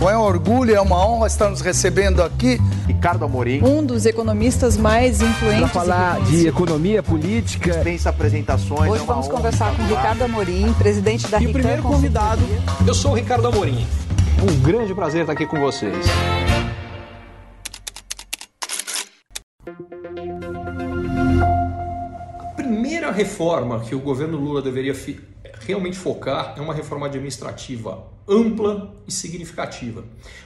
Bom, é um orgulho, é uma honra estar nos recebendo aqui. Ricardo Amorim. Um dos economistas mais influentes. Para falar de economia política. Dispensa apresentações. Hoje é vamos conversar com Ricardo Amorim, presidente da E o primeiro convidado, eu sou o Ricardo Amorim. Um grande prazer estar aqui com vocês. A primeira reforma que o governo Lula deveria realmente focar é uma reforma administrativa ampla e significativa.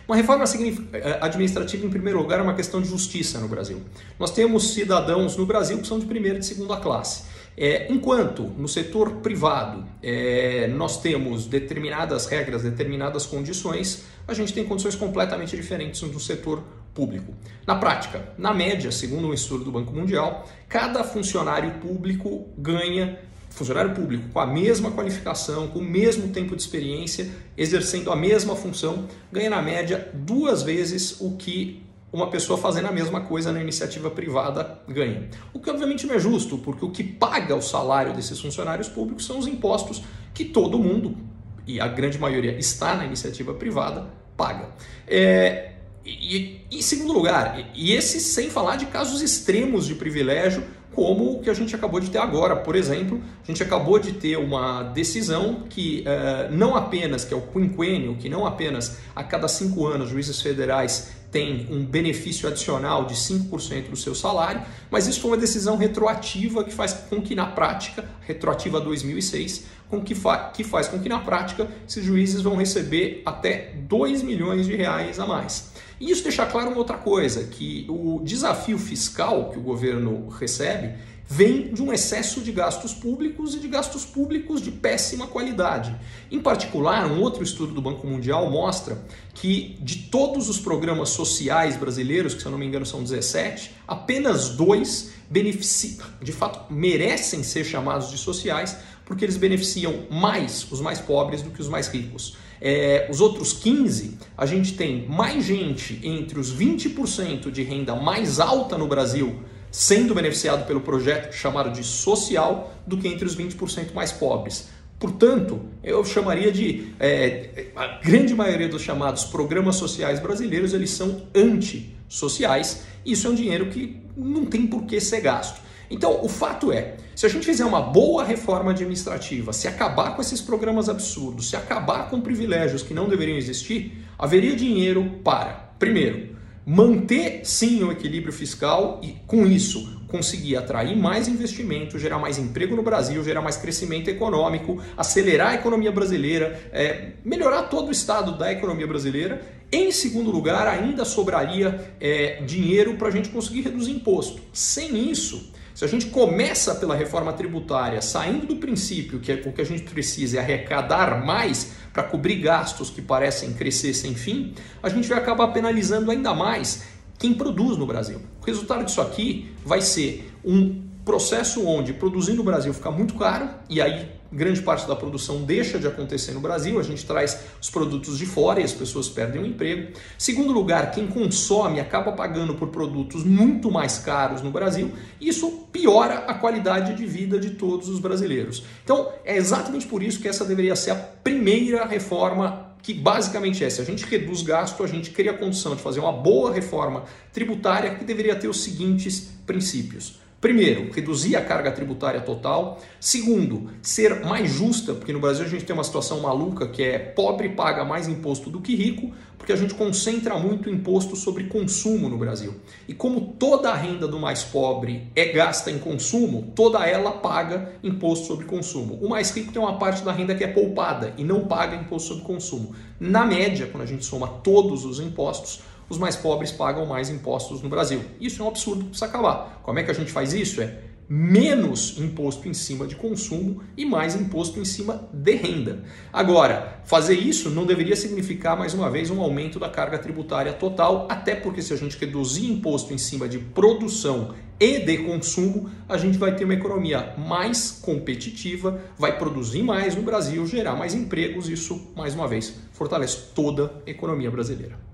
Uma reforma eh, administrativa, em primeiro lugar, é uma questão de justiça no Brasil. Nós temos cidadãos no Brasil que são de primeira e de segunda classe. É, enquanto no setor privado é, nós temos determinadas regras, determinadas condições, a gente tem condições completamente diferentes no setor público. Na prática, na média, segundo um estudo do Banco Mundial, cada funcionário público ganha funcionário público com a mesma qualificação, com o mesmo tempo de experiência, exercendo a mesma função, ganha na média duas vezes o que uma pessoa fazendo a mesma coisa na iniciativa privada ganha. O que obviamente não é justo, porque o que paga o salário desses funcionários públicos são os impostos que todo mundo, e a grande maioria está na iniciativa privada, paga. É, e, em segundo lugar, e esse sem falar de casos extremos de privilégio, como o que a gente acabou de ter agora. Por exemplo, a gente acabou de ter uma decisão que uh, não apenas, que é o quinquênio, que não apenas a cada cinco anos juízes federais têm um benefício adicional de 5% do seu salário, mas isso foi uma decisão retroativa que faz com que na prática, retroativa a 2006, com que, fa que faz com que na prática esses juízes vão receber até 2 milhões de reais a mais. E isso deixa claro uma outra coisa, que o desafio fiscal que o governo recebe vem de um excesso de gastos públicos e de gastos públicos de péssima qualidade. Em particular, um outro estudo do Banco Mundial mostra que de todos os programas sociais brasileiros, que se eu não me engano são 17, apenas dois beneficiam, de fato merecem ser chamados de sociais, porque eles beneficiam mais os mais pobres do que os mais ricos. É, os outros 15, a gente tem mais gente entre os 20% de renda mais alta no Brasil sendo beneficiado pelo projeto chamado de social do que entre os 20% mais pobres. Portanto, eu chamaria de é, a grande maioria dos chamados programas sociais brasileiros eles são antissociais. Isso é um dinheiro que não tem por que ser gasto. Então, o fato é, se a gente fizer uma boa reforma administrativa, se acabar com esses programas absurdos, se acabar com privilégios que não deveriam existir, haveria dinheiro para, primeiro, manter sim o equilíbrio fiscal e, com isso, conseguir atrair mais investimento, gerar mais emprego no Brasil, gerar mais crescimento econômico, acelerar a economia brasileira, é, melhorar todo o estado da economia brasileira. Em segundo lugar, ainda sobraria é, dinheiro para a gente conseguir reduzir imposto. Sem isso, se a gente começa pela reforma tributária, saindo do princípio que é o que a gente precisa é arrecadar mais para cobrir gastos que parecem crescer sem fim, a gente vai acabar penalizando ainda mais quem produz no Brasil. O resultado disso aqui vai ser um processo onde produzir no Brasil fica muito caro e aí grande parte da produção deixa de acontecer no Brasil, a gente traz os produtos de fora e as pessoas perdem o emprego. Segundo lugar, quem consome acaba pagando por produtos muito mais caros no Brasil, e isso piora a qualidade de vida de todos os brasileiros. Então, é exatamente por isso que essa deveria ser a primeira reforma que basicamente é, se a gente reduz gasto, a gente cria a condição de fazer uma boa reforma tributária que deveria ter os seguintes princípios. Primeiro, reduzir a carga tributária total. Segundo, ser mais justa, porque no Brasil a gente tem uma situação maluca que é pobre paga mais imposto do que rico, porque a gente concentra muito imposto sobre consumo no Brasil. E como toda a renda do mais pobre é gasta em consumo, toda ela paga imposto sobre consumo. O mais rico tem uma parte da renda que é poupada e não paga imposto sobre consumo. Na média, quando a gente soma todos os impostos, os mais pobres pagam mais impostos no Brasil. Isso é um absurdo, precisa acabar. Como é que a gente faz isso? É menos imposto em cima de consumo e mais imposto em cima de renda. Agora, fazer isso não deveria significar, mais uma vez, um aumento da carga tributária total, até porque se a gente reduzir imposto em cima de produção e de consumo, a gente vai ter uma economia mais competitiva, vai produzir mais no Brasil, gerar mais empregos, isso, mais uma vez, fortalece toda a economia brasileira.